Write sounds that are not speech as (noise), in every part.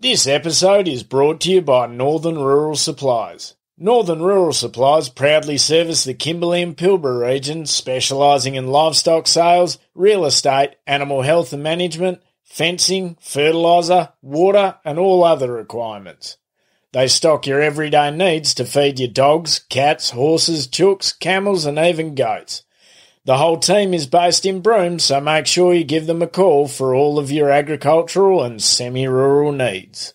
This episode is brought to you by Northern Rural Supplies. Northern Rural Supplies proudly service the Kimberley and Pilbara region, specialising in livestock sales, real estate, animal health and management, fencing, fertiliser, water, and all other requirements. They stock your everyday needs to feed your dogs, cats, horses, chooks, camels, and even goats. The whole team is based in Broome, so make sure you give them a call for all of your agricultural and semi rural needs.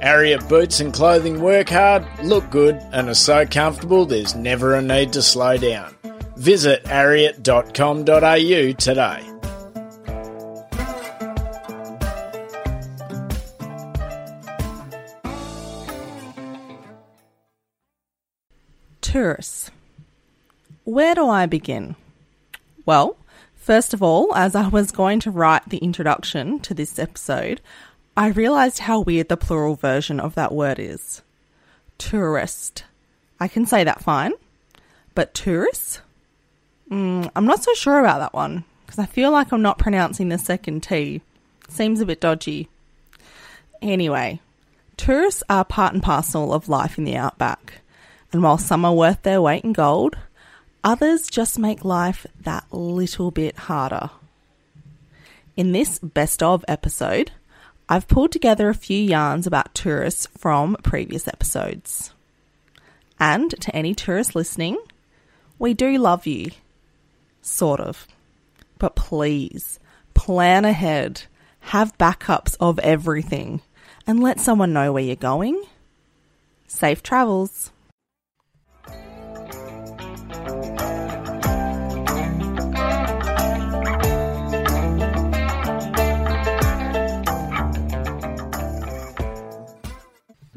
Ariat boots and clothing work hard, look good, and are so comfortable there's never a need to slow down. Visit ariat.com.au today. Tourists. Where do I begin? Well, first of all, as I was going to write the introduction to this episode, I realised how weird the plural version of that word is. Tourist. I can say that fine, but tourists? Mm, I'm not so sure about that one because I feel like I'm not pronouncing the second T. Seems a bit dodgy. Anyway, tourists are part and parcel of life in the outback, and while some are worth their weight in gold, others just make life that little bit harder. In this best of episode, I've pulled together a few yarns about tourists from previous episodes. And to any tourists listening, we do love you. Sort of. But please, plan ahead, have backups of everything, and let someone know where you're going. Safe travels.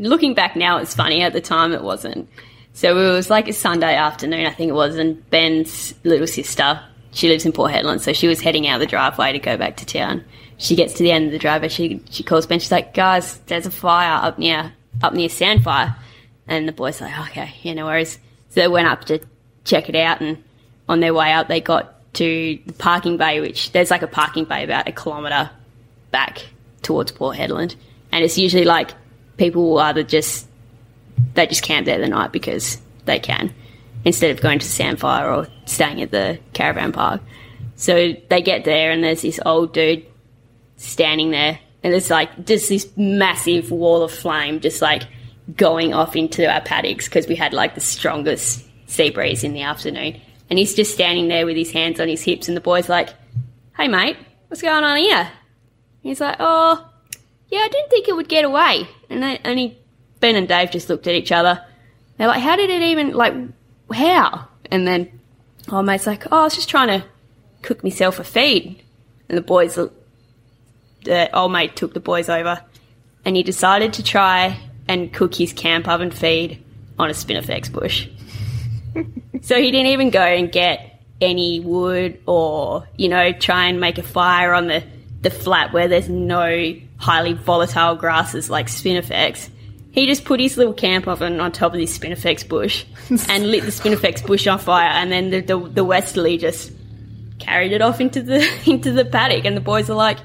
Looking back now, it's funny. At the time, it wasn't. So it was like a Sunday afternoon, I think it was, and Ben's little sister, she lives in Port Hedland, so she was heading out the driveway to go back to town. She gets to the end of the driveway, she she calls Ben, she's like, "Guys, there's a fire up near up near Sandfire," and the boys like, "Okay, yeah, no worries." So they went up to check it out, and on their way up, they got to the parking bay, which there's like a parking bay about a kilometre back towards Port Hedland, and it's usually like people will either just they just camp there the night because they can instead of going to Sandfire or staying at the caravan park. So they get there and there's this old dude standing there and it's like just this massive wall of flame just like going off into our paddocks because we had like the strongest sea breeze in the afternoon. And he's just standing there with his hands on his hips and the boy's like, Hey mate, what's going on here? He's like, Oh, yeah, I didn't think it would get away. And they, only Ben and Dave just looked at each other. They're like, how did it even, like, how? And then our mate's like, oh, I was just trying to cook myself a feed. And the boys, uh, the old mate took the boys over and he decided to try and cook his camp oven feed on a Spinifex bush. (laughs) so he didn't even go and get any wood or, you know, try and make a fire on the, the flat where there's no highly volatile grasses like Spinifex. He just put his little camp oven on top of this Spinifex bush (laughs) and lit the Spinifex bush on fire, and then the, the, the westerly just carried it off into the (laughs) into the paddock, and the boys are like,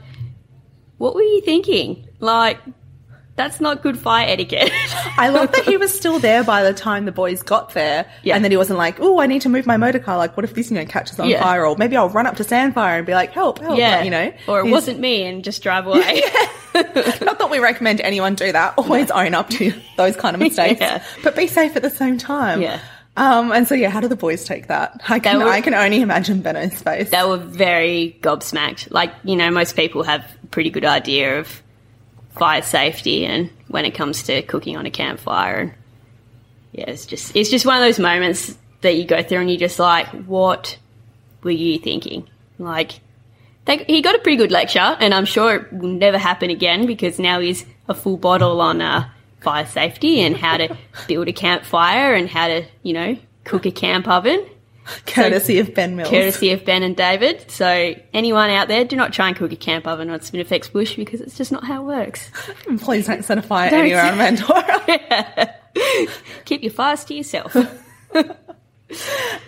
"What were you thinking? Like, that's not good fire etiquette." (laughs) I love that he was still there by the time the boys got there, Yeah. and then he wasn't like, "Oh, I need to move my motor car. Like, what if this, you know, catches on Yeah. fire? Or maybe I'll run up to Sandfire and be like, help, help!" yeah, Like, you know, or it He's- wasn't me, and just drive away. (laughs) Not that we recommend anyone do that. Always own up to those kind of mistakes, Yeah. but be safe at the same time. Yeah. Um, and so yeah, how do the boys take that? I can, were- I can only imagine Benno's face. they were very gobsmacked. Like, you know, most people have a pretty good idea of fire safety and when it comes to cooking on a campfire. And yeah, it's just it's just one of those moments that you go through and you're just like, what were you thinking? Like, they, he got a pretty good lecture, and I'm sure it will never happen again because now he's a full bottle on uh, fire safety and how to (laughs) build a campfire and how to, you know, cook a camp oven. (laughs) Courtesy of Ben Mills. Courtesy of Ben and David. So anyone out there, do not try and cook a camp oven on Spinifex bush because it's just not how it works. (laughs) Please don't set a fire anywhere on (laughs) Mandora. Keep your fires to yourself.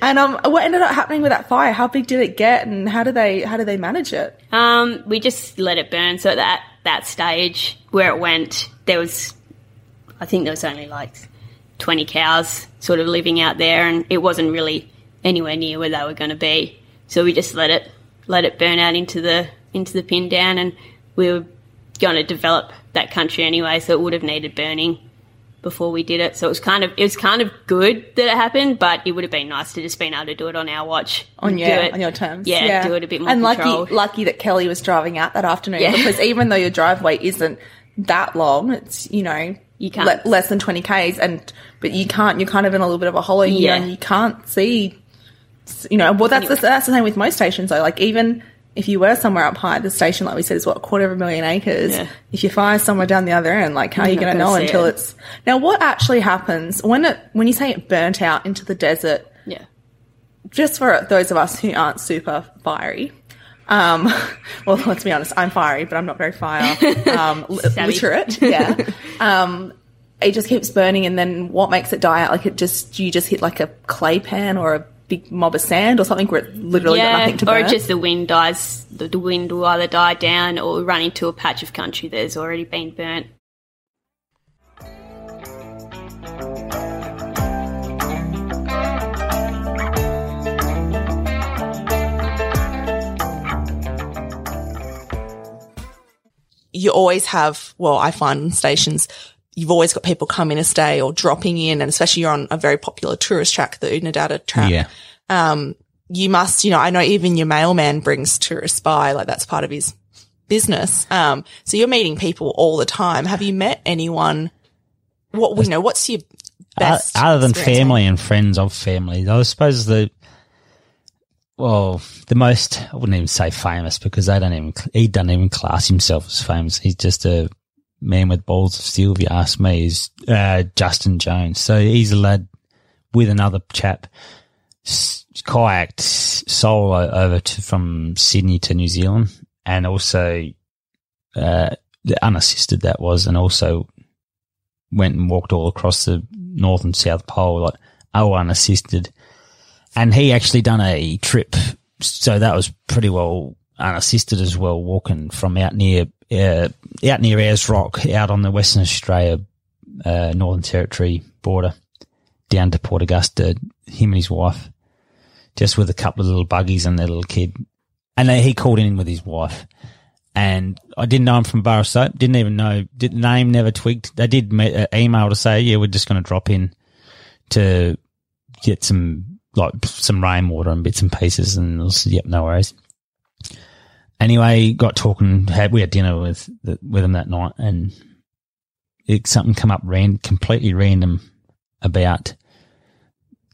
and um, what ended up happening with that fire? How big did it get, and how do they how do they manage it? Um, we just let it burn. So at that that stage where it went, there was, I think there was only like twenty cows sort of living out there, and it wasn't really anywhere near where they were going to be. So we just let it let it burn out into the into the pindan, and we were going to develop that country anyway, so it would have needed burning before we did it. So it was kind of it was kind of good that it happened, but it would have been nice to just been able to do it on our watch. On yeah, it. on your terms. Yeah, do it a bit more And lucky lucky that Kelly was driving out that afternoon Yeah. because even though your driveway isn't that long, it's you know You can't- le- less than twenty k's, and but you can't. You're kind of in a little bit of a hollow here, Yeah. and you can't see. You know, well, that's the, that's the same with most stations though. Like even if you were somewhere up high, the station, like we said, is what a quarter of a million acres. Yeah. If you fire somewhere down the other end, like how are you You're going to know until it. it's now? What actually happens when it when you say it burnt out into the desert? yeah. just for those of us who aren't super fiery, um, (laughs) well, let's be honest, I'm fiery, but I'm not very fire (laughs) um, literate. (laughs) Yeah. um, it just keeps burning, and then what makes it die out? Like it just you just hit like a clay pan or a big mob of sand or something where it literally got nothing to burn. or just the wind dies. The, the wind will either die down or run into a patch of country that's already been burnt. you always have, well, I find in stations, you've always got people coming to stay or dropping in, and especially you're on a very popular tourist track, the Oodnadatta track. Yeah. um, you must, you know, I know even your mailman brings tourists by, like that's part of his business. Um, so you're meeting people all the time. Have you met anyone? What you know? What's your best other than family and friends of family, I suppose the well, the most I wouldn't even say famous because they don't even he doesn't even class himself as famous. He's just a man with balls of steel. If you ask me, is uh, Justin Jones. So he's a lad with another chap kayaked solo over to, from Sydney to New Zealand, and also uh, unassisted that was, and also went and walked all across the North and South Pole, like oh unassisted. And he actually done a trip, so that was pretty well unassisted as well, walking from out near uh, out near Ayers Rock, out on the Western Australia uh, Northern Territory border, down to Port Augusta. Him and his wife, just with a couple of little buggies and their little kid, and they, he called in with his wife. And I didn't know him from Bar of Soap. Didn't even know. Did, name never twigged. They did me, uh, email to say, yeah, we're just going to drop in to get some like some rainwater and bits and pieces. And said, yep, no worries. Anyway, got talking. Had we had dinner with the, with him that night, and it, something come up ran completely random about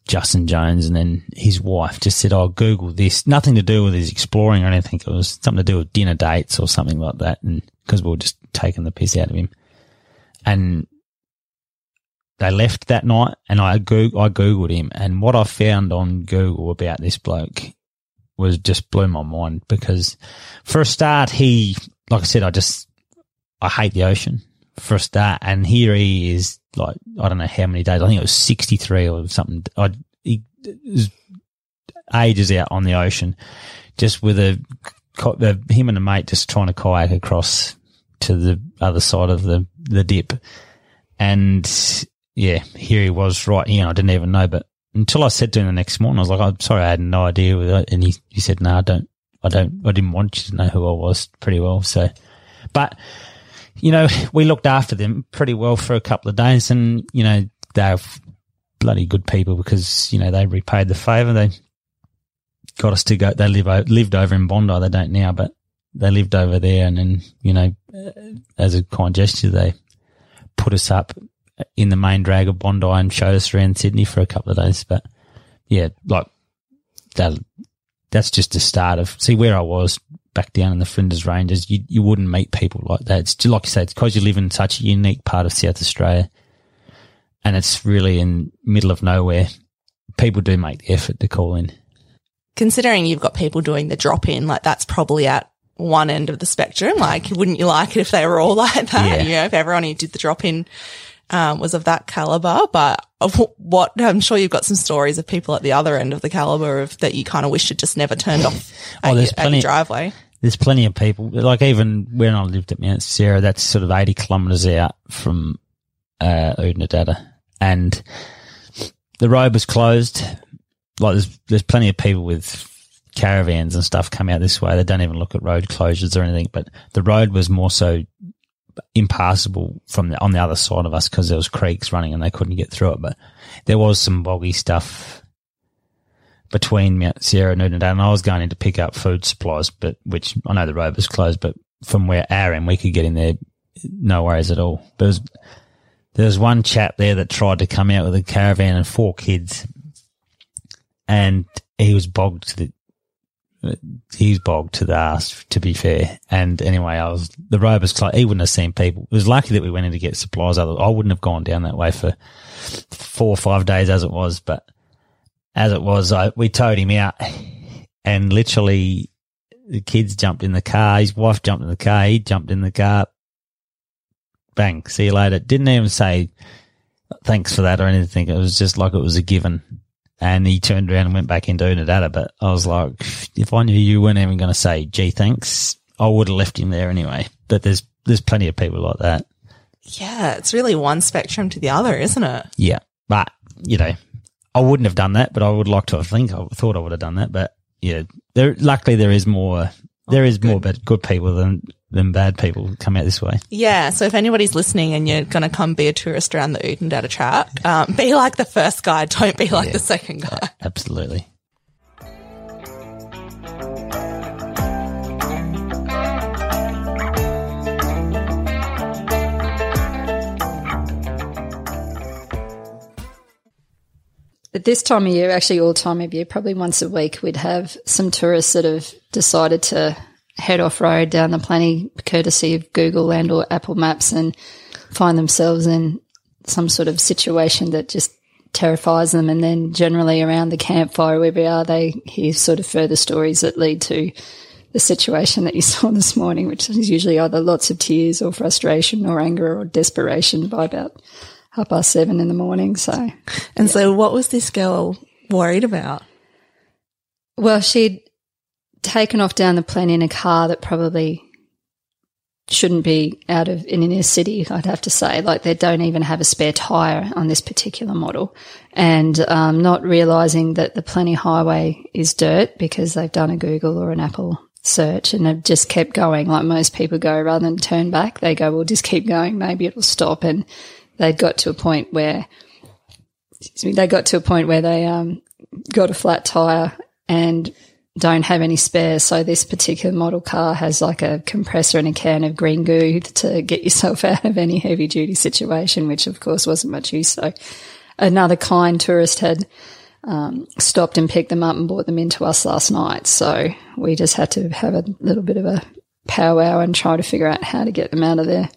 Justin Jones, and then his wife just said, "Oh, Google this." Nothing to do with his exploring or anything. It was something to do with dinner dates or something like that, and because we were just taking the piss out of him, and they left that night, and I Goog- I googled him, and what I found on Google about this bloke was just blew my mind because, for a start, he, like I said, I just I hate the ocean for a start, and here he is, like I don't know how many days. I think it was sixty three or something. I he was ages out on the ocean, just with a, him and a mate just trying to kayak across to the other side of the the dip, and yeah, here he was right here. I didn't even know, but until I said to him the next morning, I was like, "I'm sorry, I had no idea." And he he said, "No, I don't, I don't, I didn't want you to know who I was pretty well." So, but you know, we looked after them pretty well for a couple of days, and you know, they're bloody good people because you know they repaid the favour. They got us to go. They live lived over in Bondi. They don't now, but they lived over there, and then you know, uh, as a kind gesture, they put us up in the main drag of Bondi and showed us around Sydney for a couple of days. But yeah, like that, that's just the start of see where I was back down in the Flinders Ranges. You you wouldn't meet people like that. It's just, like you say, it's because you live in such a unique part of South Australia, and it's really in middle of nowhere. People do make the effort to call in. Considering you've got people doing the drop in, like that's probably at one end of the spectrum. Like, wouldn't you like it if they were all (laughs) like that? Yeah. You know, if everyone who did the drop in um, was of that caliber. But what I'm sure you've got some stories of people at the other end of the caliber of that you kind of wish had just never turned off Oh, (laughs) at, there's your, at plenty- your driveway. There's plenty of people, like even when I lived at Mount Sarah, that's sort of 80 kilometres out from uh. And the road was closed. Like there's, there's plenty of people with caravans and stuff come out this way. They don't even look at road closures or anything, but the road was more so impassable from the, on the other side of us because there was creeks running and they couldn't get through it. But there was some boggy stuff between Mount Sarah and Oodnadatta, and I was going in to pick up food supplies, but which I know the road was closed, but from where our end we could get in there, no worries at all. There was there was one chap there that tried to come out with a caravan and four kids, and he was bogged to the he's bogged to the ass, to be fair. And anyway, I was, the road was. He wouldn't have seen people. It was lucky that we went in to get supplies. I wouldn't have gone down that way for four or five days as it was, but as it was, I, we towed him out and literally the kids jumped in the car. His wife jumped in the car. He jumped in the car. Bang. See you later. Didn't even say thanks for that or anything. It was just like it was a given. And he turned around and went back into Oodnadatta. But I was like, if I knew you weren't even going to say, gee, thanks, I would have left him there anyway. But there's, there's plenty of people like that. Yeah, it's really one spectrum to the other, isn't it? Yeah. But, you know, I wouldn't have done that, but I would like to have think I thought I would have done that. But yeah, there, luckily there is more, there is more bad, good people than, than bad people come out this way. Yeah. So if anybody's listening and you're going to come be a tourist around the Oodnadatta track, um, be like the first guy. Don't be like the second guy. Absolutely. At this time of year, actually all time of year, probably once a week, we'd have some tourists that have decided to head off road down the Plenty, courtesy of Google and or Apple Maps, and find themselves in some sort of situation that just terrifies them. And then generally around the campfire, wherever they are, they hear sort of further stories that lead to the situation that you (laughs) saw this morning, which is usually either lots of tears or frustration or anger or desperation by about half past seven in the morning. So And so what was this girl worried about? Well, she'd taken off down the plain in a car that probably shouldn't be out of an inner city, I'd have to say. Like they don't even have a spare tire on this particular model. And um, not realizing that the Plenty Highway is dirt because they've done a Google or an Apple search and have just kept going like most people go rather than turn back. They go, well, just keep going. Maybe it'll stop. And they'd got to a point where excuse me, they got to a point where they um, got a flat tire and don't have any spares. So this particular model car has like a compressor and a can of green goo to get yourself (laughs) out of any heavy duty situation, which of course wasn't much use. So another kind tourist had um, stopped and picked them up and brought them into us last night. So we just had to have a little bit of a powwow and try to figure out how to get them out of their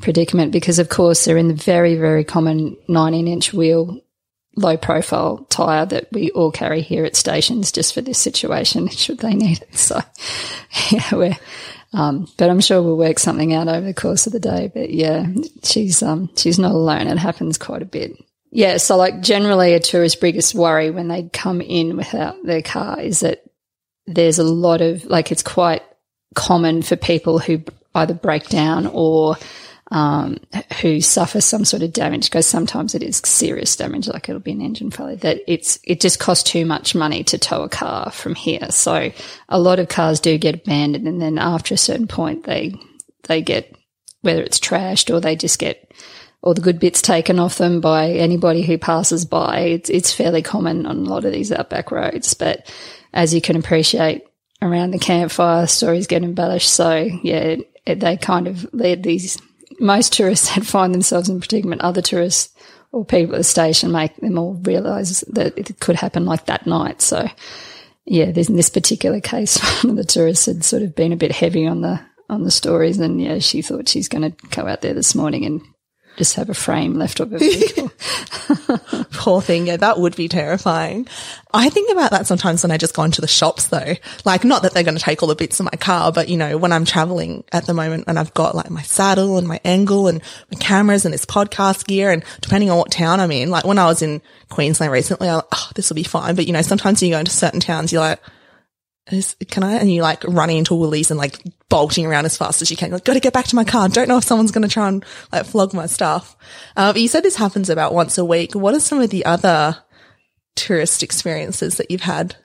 predicament because of course they're in the very, very common 19 inch wheel low profile tire that we all carry here at stations just for this situation (laughs) should they need it. So (laughs) yeah, we're, um, but I'm sure we'll work something out over the course of the day. But yeah, she's, um, she's not alone. It happens quite a bit. Yeah. So like generally a tourist's biggest worry when they come in without their car is that there's a lot of, like it's quite common for people who either break down or um, who suffer some sort of damage because sometimes it is serious damage, like it'll be an engine failure. That it's it just costs too much money to tow a car from here. So a lot of cars do get abandoned, and then after a certain point, they they get whether it's trashed or they just get all the good bits taken off them by anybody who passes by. It's it's fairly common on a lot of these outback roads, but as you can appreciate, around the campfire, stories get embellished. So yeah, it, they kind of led these. Most tourists that find themselves in predicament, other tourists or people at the station make them all realise that it could happen like that night. So yeah, in this particular case, (laughs) one of the tourists had sort of been a bit heavy on the on the stories, and yeah, she thought she's going to go out there this morning and just have a frame left of (laughs) vehicle. (laughs) Poor thing. Yeah, that would be terrifying. I think about that sometimes when I just go into the shops though. Like, not that they're going to take all the bits of my car, but you know, when I'm traveling at the moment and I've got like my saddle and my angle and my cameras and this podcast gear and depending on what town I'm in, like when I was in Queensland recently, I like, oh, this will be fine. But you know, sometimes you go into certain towns, you're like, can I? And you like running into Woolies and like bolting around as fast as you can. Like, got to get back to my car. Don't know if someone's going to try and like flog my stuff. Uh, you said this happens about once a week. What are some of the other tourist experiences that you've had?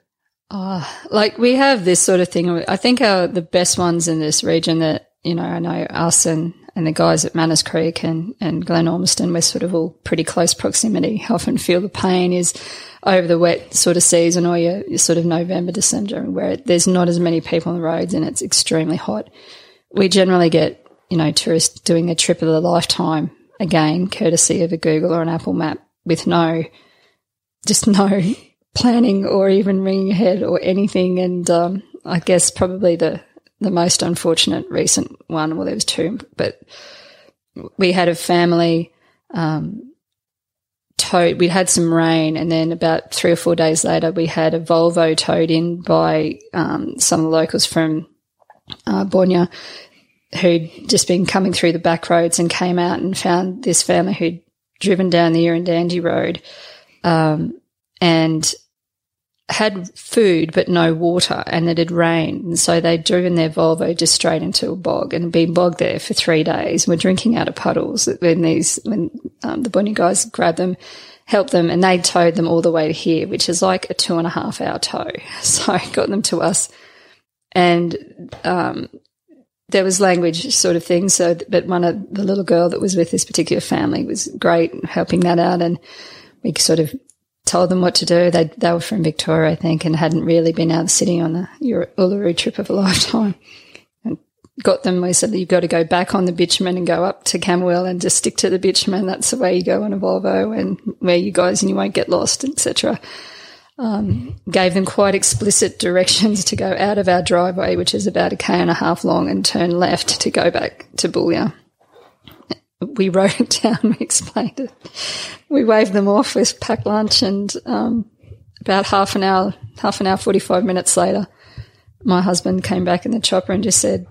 Oh, like we have this sort of thing. I think our, the best ones in this region that, you know, I know us and, and the guys at Manners Creek and, and Glen Ormiston, we're sort of all pretty close proximity. Often feel the pain is over the wet sort of season or your, your sort of November, December, where there's not as many people on the roads and it's extremely hot. We generally get, you know, tourists doing a trip of a lifetime again, courtesy of a Google or an Apple map with no, just no (laughs) planning or even ringing ahead or anything. And, um, I guess probably the, the most unfortunate recent one, well, there was two, but we had a family, um, towed, we had some rain and then about three or four days later, we had a Volvo towed in by, um, some of the locals from, uh, Bonya who'd just been coming through the back roads and came out and found this family who'd driven down the Urandangi Road, um, and had food but no water and it had rained. And so they'd driven their Volvo just straight into a bog and been bogged there for three days. We're drinking out of puddles when these, when um, the bunny guys grabbed them, helped them and they towed them all the way to here, which is like a two and a half hour tow. (laughs) So got them to us and, um, there was language sort of thing. So, but one of the little girl that was with this particular family was great helping that out. And we sort of told them what to do. They they were from Victoria, I think, and hadn't really been out of the city on the Uluru trip of a (laughs) lifetime. And got them. We said that you've got to go back on the bitumen and go up to Camooweal and just stick to the bitumen. That's the way you go on a Volvo, and where you guys and you won't get lost, etc. Um, gave them quite explicit directions to go out of our driveway, which is about a k and a half long, and turn left to go back to Boulia we wrote it down, (laughs) we explained it. We waved them off with packed lunch and um, about half an hour, half an hour, 45 minutes later, my husband came back in the chopper and just said,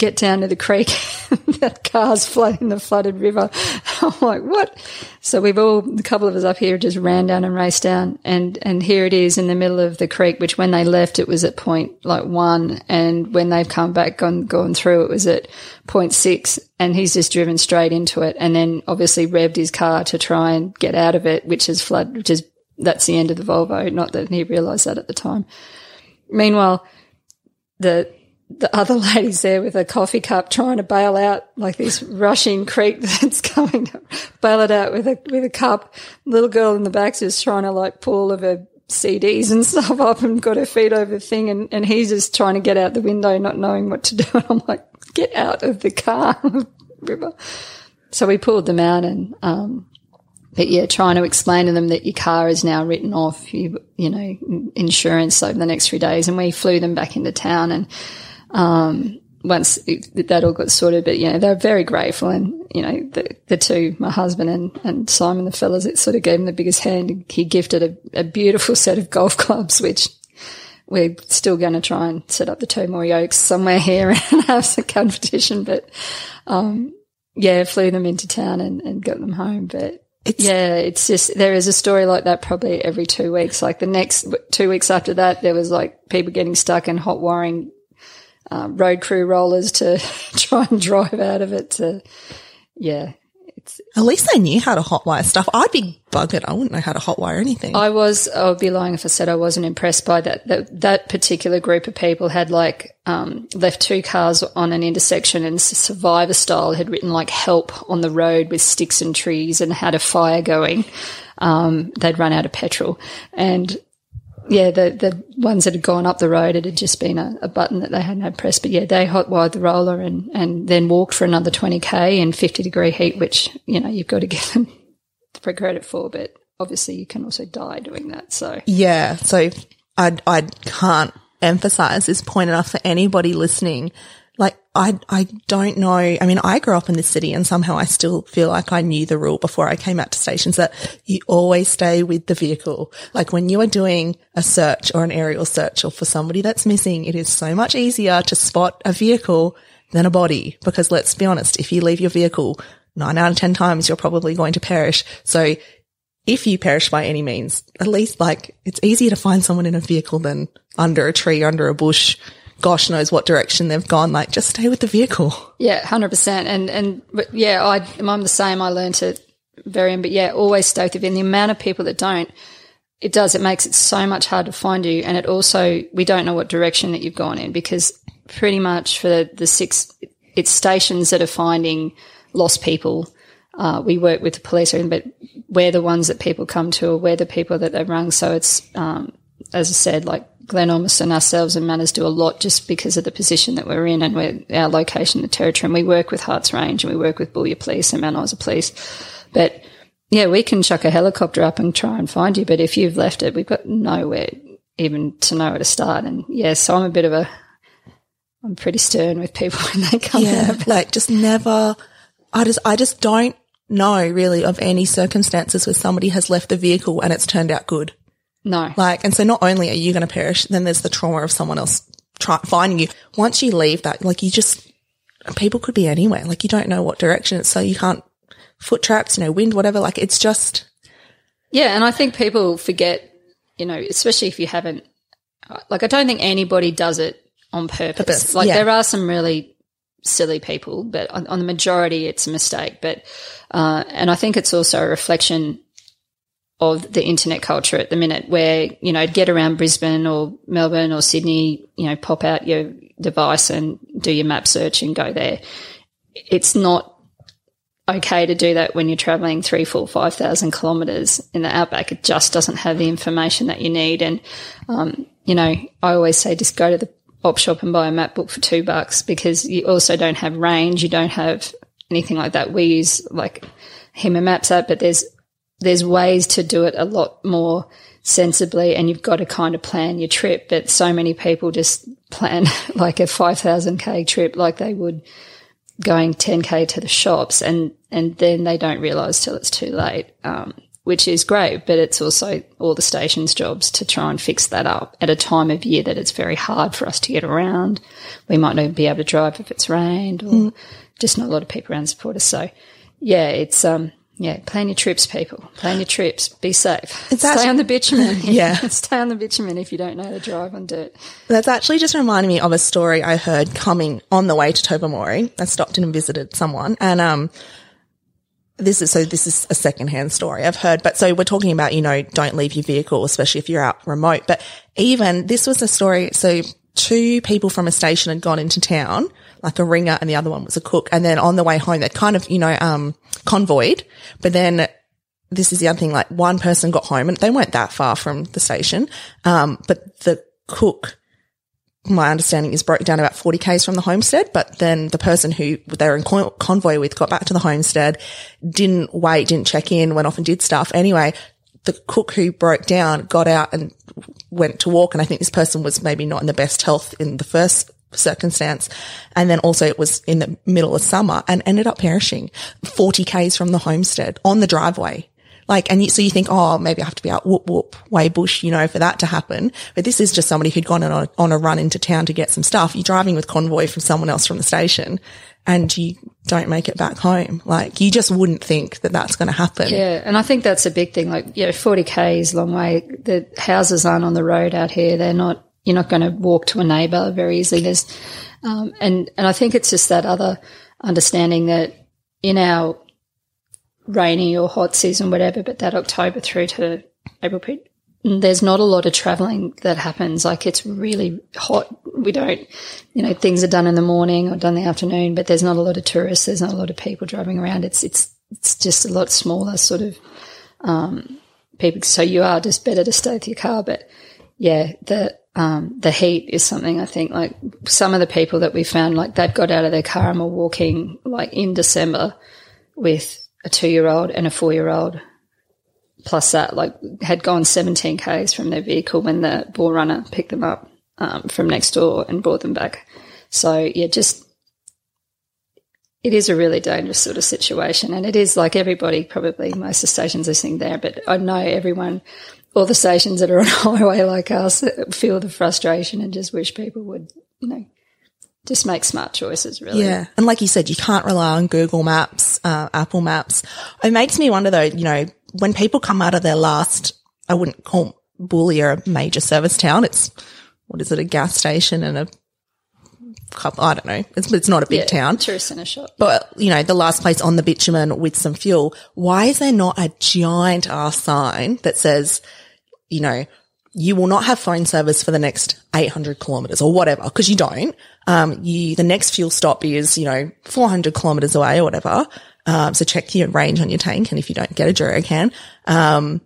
get down to the creek. (laughs) that car's flooding the flooded river. (laughs) I'm like, what? So we've all, a couple of us up here just ran down and raced down. And, and here it is in the middle of the creek, which when they left, it was at point like one. And when they've come back, gone, gone through, it was at point six. And he's just driven straight into it. And then obviously revved his car to try and get out of it, which is flood, which is, that's the end of the Volvo. Not that he realized that at the time. Meanwhile, the, the other (laughs) ladies there with a coffee cup trying to bail out like this rushing creek (laughs) that's coming to bail it out with a with a cup. Little girl in the back's just trying to like pull all of her CDs and (laughs) stuff up and got her feet over the thing and, and he's just trying to get out the window, not knowing what to do. And I'm like, get out of the car, river. So we pulled them out and, um, but yeah, trying to explain to them that your car is now written off, you, you know, insurance over the next three days. And we flew them back into town and, um, once it, that all got sorted, but you know, they're very grateful. And, you know, the, the two, my husband and, and Simon, the fellas, it sort of gave him the biggest hand. He gifted a, a beautiful set of golf clubs, which we're still going to try and set up the Tomori Oaks somewhere here (laughs) and have some competition. But, um, yeah, flew them into town and, and got them home. But it's, yeah, it's just, there is a story like that probably every two weeks. Like the next two weeks after that, there was like people getting stuck in hot wiring um, road crew rollers to (laughs) try and drive out of it to, yeah. It's, At least they knew how to hotwire stuff. I'd be buggered. I wouldn't know how to hotwire anything. I was, I would be lying if I said I wasn't impressed by that. That, that particular group of people had like, um, left two cars on an intersection and survivor style had written like help on the road with sticks and trees and had a fire going. Um, they'd run out of petrol and yeah, the the ones that had gone up the road, it had just been a, a button that they hadn't had pressed. But yeah, they hot wired the roller and and then walked for another twenty k in fifty degree heat, which you know you've got to (laughs) give them for credit for. But obviously, you can also die doing that. So Yeah. So I, I can't emphasize this point enough for anybody listening. Like, I, I don't know. I mean, I grew up in this city and somehow I still feel like I knew the rule before I came out to stations that you always stay with the vehicle. Like when you are doing a search or an aerial search or for somebody that's missing, it is so much easier to spot a vehicle than a body. Because let's be honest, if you leave your vehicle nine out of 10 times, you're probably going to perish. So if you perish by any means, at least like it's easier to find someone in a vehicle than under a tree, under a bush. Gosh knows what direction they've gone. Like just stay with the vehicle. Yeah, hundred percent. And and yeah, I I'm the same. I learned it very, but yeah, always stay with it. The amount of people that don't, it does. It makes it so much harder to find you. And it also we don't know what direction that you've gone in because pretty much for the, the six, it's stations that are finding lost people. Uh, we work with the police, but we're the ones that people come to, or we're the people that they've rung. So it's um, as I said, like Glen Ormiston, ourselves and Manners do a lot just because of the position that we're in and we're, our location the territory. And we work with Harts Range and we work with Boulia Police and Mount Isa Police. But yeah, we can chuck a helicopter up and try and find you. But if you've left it, we've got nowhere even to know where to start. And yeah, so I'm a bit of a, I'm pretty stern with people (laughs) when they come Yeah. out. like just never, I just, I just don't know really of any circumstances where somebody has left the vehicle and it's turned out good. No. Like, and so not only are you going to perish, then there's the trauma of someone else try, finding you. Once you leave that, like you just, people could be anywhere. Like you don't know what direction it's so you can't foot traps, you know, wind, whatever. Like it's just, Yeah, and I think people forget, you know, especially if you haven't, like, I don't think anybody does it on purpose. Purpose, like, yeah. there are some really silly people, but on, on the majority, it's a mistake. But, uh, and I think it's also a reflection of the internet culture at the minute where, you know, get around Brisbane or Melbourne or Sydney, you know, pop out your device and do your map search and go there. It's not okay to do that when you're traveling three, four, five thousand kilometers in the outback. It just doesn't have the information that you need. And, um, you know, I always say just go to the op shop and buy a map book for two bucks because you also don't have range. You don't have anything like that. We use like HEMA Maps app, but there's, there's ways to do it a lot more sensibly and you've got to kind of plan your trip. But so many people just plan (laughs) like a 5,000k trip like they would going 10k to the shops and and then they don't realize till it's too late um, which is great but it's also all the stations jobs to try and fix that up at a time of year that it's very hard for us to get around we might not be able to drive if it's rained or just not a lot of people around to support us so yeah it's um yeah, plan your trips, people. Plan your trips. Be safe. It's Stay actu- on the bitumen. (laughs) Yeah. (laughs) Stay on the bitumen if you don't know how to drive on dirt. That's actually just reminding me of a story I heard coming on the way to Tobermorey. I stopped in and visited someone and, um, this is, so this is a secondhand story I've heard, but so we're talking about, you know, don't leave your vehicle, especially if you're out remote, but even this was a story. So two people from a station had gone into town, like a ringer and the other one was a cook. And then on the way home, they kind of, you know, um, convoyed, but then this is the other thing, like one person got home and they weren't that far from the station. Um, but the cook, my understanding is broke down about 40 Ks from the homestead, but then the person who they were in con- convoy with got back to the homestead, didn't wait, didn't check in, went off and did stuff. Anyway, the cook who broke down got out and went to walk. And I think this person was maybe not in the best health in the first circumstance. And then also it was in the middle of summer and ended up perishing 40 Ks from the homestead on the driveway. Like, and you, so you think, oh, maybe I have to be out whoop whoop way bush, you know, for that to happen. But this is just somebody who'd gone on a, on a run into town to get some stuff. You're driving with convoy from someone else from the station and you don't make it back home. Like you just wouldn't think that that's going to happen. Yeah, and I think that's a big thing. Like, you know, 40k is a long way. The houses aren't on the road out here. They're not, you're not going to walk to a neighbour very easily. There's, um, and, and I think it's just that other understanding that in our rainy or hot season, whatever, but that October through to April, there's not a lot of traveling that happens. Like it's really hot. We don't, you know, things are done in the morning or done in the afternoon, but there's not a lot of tourists. There's not a lot of people driving around. It's, it's, it's just a lot smaller sort of, um, people. So you are just better to stay with your car. But yeah, the um, the heat is something I think like some of the people that we found like they've got out of their car and were walking like in December with a two year old and a four year old. Plus that, like, had gone 17 k's from their vehicle when the bull runner picked them up um, from next door and brought them back. So yeah, just it is a really dangerous sort of situation, and it is like everybody probably most of the stations listening there, but I know everyone, all the stations that are on (laughs) highway like us feel the frustration and just wish people would, you know, just make smart choices. Really, Yeah. And like you said, you can't rely on Google Maps, uh, Apple Maps. It makes me wonder though, you know, when people come out of their last, I wouldn't call Boulia a major service town. It's, what is it, a gas station and a couple, I don't know. It's, it's not a big Yeah, town. tourist shop. But, you know, the last place on the bitumen with some fuel, why is there not a giant ass sign that says, you know, you will not have phone service for the next 800 kilometers or whatever, because you don't. Um, you, the next fuel stop is, you know, 400 kilometers away or whatever. Um, so check your range on your tank. And if you don't get a jerry can, um,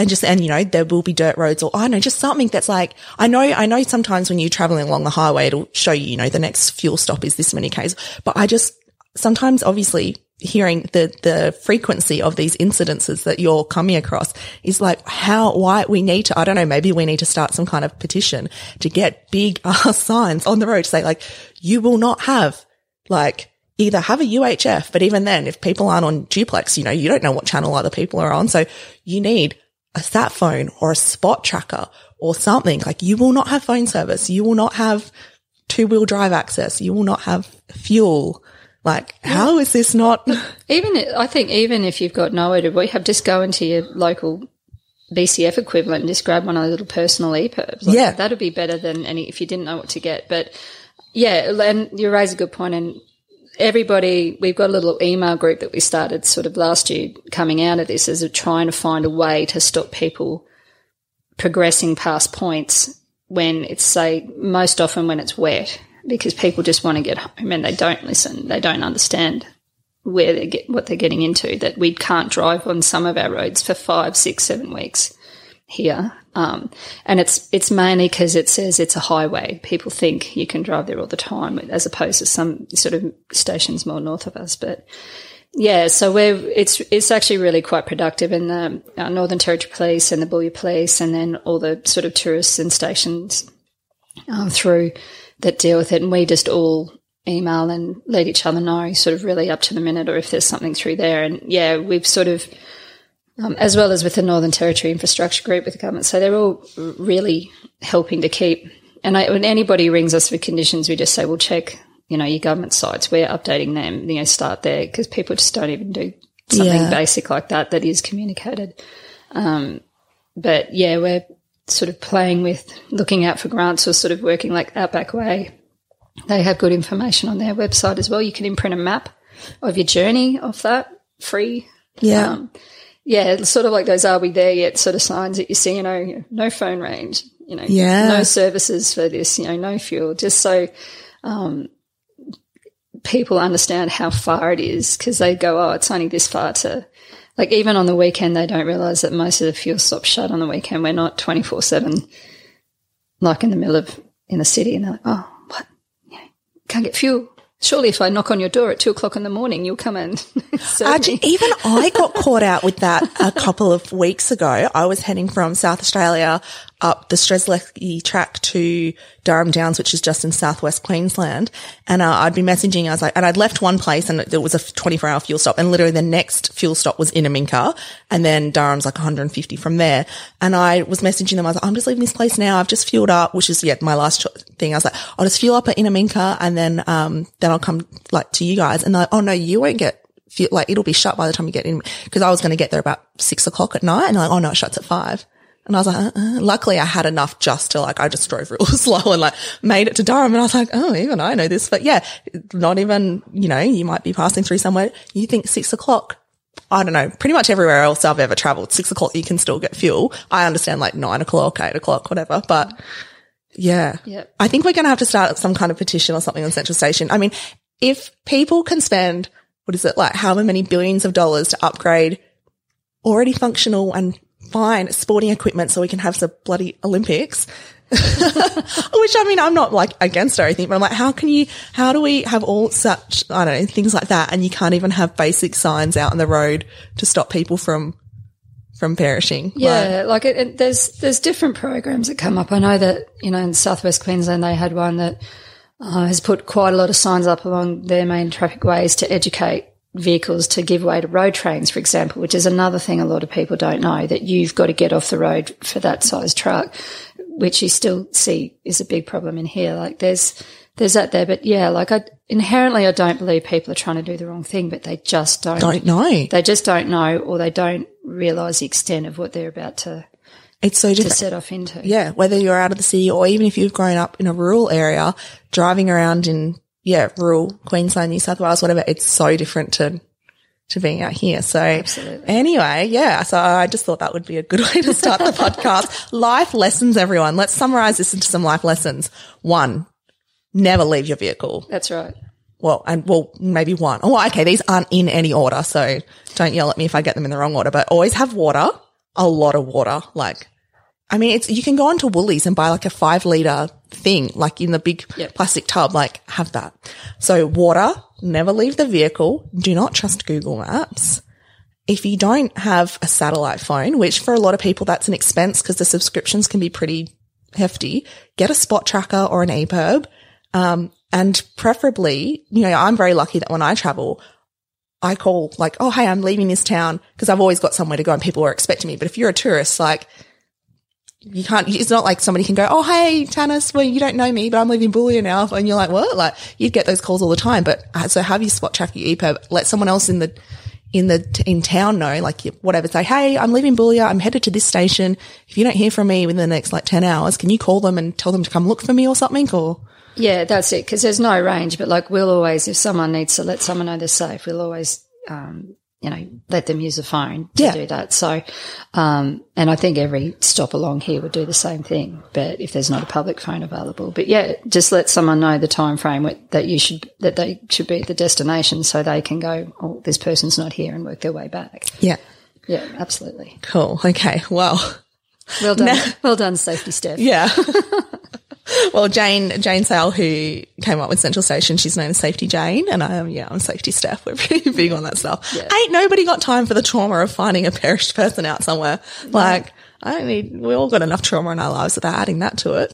and just, and you know, there will be dirt roads or I don't know, just something that's like, I know, I know sometimes when you're traveling along the highway, it'll show you, you know, the next fuel stop is this many Ks, but I just, sometimes obviously hearing the, the frequency of these incidences that you're coming across is like how, why we need to, I don't know, maybe we need to start some kind of petition to get big (laughs) ass signs on the road to say like, you will not have like, either have a UHF, but even then, if people aren't on duplex, you know, you don't know what channel other people are on. So you need a sat phone or a spot tracker or something. Like you will not have phone service. You will not have two wheel drive access. You will not have fuel. Like, how is this not? Even I think even if you've got nowhere to we have just go into your local BCF equivalent and just grab one of those little personal EPIRBs. Like, Yeah. that'd be better than any if you didn't know what to get. But yeah, and you raise a good point. And everybody, we've got a little email group that we started sort of last year coming out of this as a trying to find a way to stop people progressing past points when it's say most often when it's wet because people just want to get home and they don't listen they don't understand where they get what they're getting into that we can't drive on some of our roads for five six seven weeks here um, and it's it's mainly because it says it's a highway. People think you can drive there all the time as opposed to some sort of stations more north of us. But yeah, so we're it's it's actually really quite productive, and the uh, Northern Territory Police and the Boulia Police, and then all the sort of tourists and stations um, through that deal with it, and we just all email and let each other know, sort of really up to the minute, or if there's something through there, and yeah, we've sort of. Um, as well as with the Northern Territory Infrastructure Group with the government. So they're all really helping to keep. And I, when anybody rings us for conditions, we just say, well, check you know, your government sites, we're updating them, you know, start there because people just don't even do something Yeah. basic like that that is communicated. Um, but yeah, we're sort of playing with looking out for grants or sort of working like Outback Way. They have good information on their website as well. You can imprint a map of your journey off that free. Yeah. Um, yeah, it's sort of like those "Are we there yet?" sort of signs that you see. You know, no phone range. You know, Yeah. no services for this. You know, no fuel. Just so um, people understand how far it is because they go, oh, it's only this far to. Like even on the weekend, they don't realize that most of the fuel stops shut on the weekend. We're not twenty four seven, like in the middle of in the city, and they're like, oh, what? You know, can't get fuel. Surely, if I knock on your door at two o'clock in the morning, you'll come in. (laughs) Actually, even I got (laughs) caught out with that a couple of weeks ago. I was heading from South Australia up the Strzelecki track to Durham Downs, which is just in southwest Queensland. And uh, I'd been messaging. I was like, and I'd left one place and there was a 24 hour fuel stop and literally the next fuel stop was Innamincka and then Durham's like 150 from there. And I was messaging them. I was like, I'm just leaving this place now. I've just fueled up, which is, yeah, my last thing. I was like, I'll just fuel up at Innamincka and then, um, then I'll come like to you guys. And they're like, oh no, you won't get like it'll be shut by the time you get in because I was going to get there about six o'clock at night and like, oh no, it shuts at five. And I was like, uh-uh. luckily I had enough just to like, I just drove real (laughs) slow and like made it to Durham. And I was like, oh, even I know this, but yeah, not even, you know, you might be passing through somewhere. You think six o'clock. I don't know, pretty much everywhere else I've ever traveled, six o'clock, you can still get fuel. I understand like nine o'clock, eight o'clock, whatever, but yeah. Yep. I think we're going to have to start some kind of petition or something on Central Station. I mean, if people can spend, what is it, like however many billions of dollars to upgrade already functional and fine sporting equipment so we can have some bloody Olympics. (laughs) Which I mean, I'm not like against or anything, but I'm like, how can you, how do we have all such, I don't know, things like that and you can't even have basic signs out on the road to stop people from, from perishing? Like, Yeah, like it, it, there's there's different programs that come up. I know that you know in Southwest Queensland they had one that uh, has put quite a lot of signs up along their main traffic ways to educate vehicles to give way to road trains, for example, which is another thing a lot of people don't know that you've got to get off the road for that size truck, which you still see is a big problem in here. Like there's there's that there, but yeah, like I inherently I don't believe people are trying to do the wrong thing, but they just don't. don't know. They just don't know, or they don't realise the extent of what they're about to It's so to set off into. Yeah, whether you're out of the city or even if you've grown up in a rural area, driving around in yeah rural Queensland, New South Wales, whatever, it's so different to to being out here. So Absolutely. anyway, yeah. So I just thought that would be a good (laughs) way to start the podcast. Life lessons, everyone. Let's summarize this into some life lessons. One, never leave your vehicle. That's right. Well, and well, maybe one. Oh, okay. These aren't in any order. So don't yell at me if I get them in the wrong order, but always have water, a lot of water. Like, I mean, it's, you can go onto Woolies and buy like a five liter thing, like in the big Yep. plastic tub, like have that. So water, never leave the vehicle. Do not trust Google Maps. If you don't have a satellite phone, which for a lot of people, that's an expense because the subscriptions can be pretty hefty, get a spot tracker or an EPIRB. Um, and preferably, you know, I'm very lucky that when I travel, I call like, oh, hey, I'm leaving this town because I've always got somewhere to go and people are expecting me. But if you're a tourist, like, you can't, it's not like somebody can go, oh, hey, Tanis, well, you don't know me, but I'm leaving Boulia now. And you're like, what? Like, you'd get those calls all the time. But uh, so have your spot tracker, your EPIRB, let someone else in the, in the, in town know, like whatever, say, hey, I'm leaving Boulia. I'm headed to this station. If you don't hear from me within the next like 10 hours, can you call them and tell them to come look for me or something? Or, Yeah, that's it. Because there's no range, but like we'll always, if someone needs to let someone know they're safe, we'll always, um, you know, let them use a phone to Yeah. do that. So, um, and I think every stop along here would do the same thing. But if there's not a public phone available, but yeah, just let someone know the time frame that you should that they should be at the destination, so they can go. Oh, this person's not here, and work their way back. yeah. Yeah, absolutely. Cool. Okay. Well, Well done. (laughs) well done, safety Steph. Yeah. (laughs) well, Jane, Jane Sale, who came up with Central Station, she's known as Safety Jane, and I am, yeah, I'm Safety Steph. (laughs) We're pretty big on that stuff. Ain't nobody got time for the trauma of finding a perished person out somewhere. Like, I don't need, we all got enough trauma in our lives without adding that to it.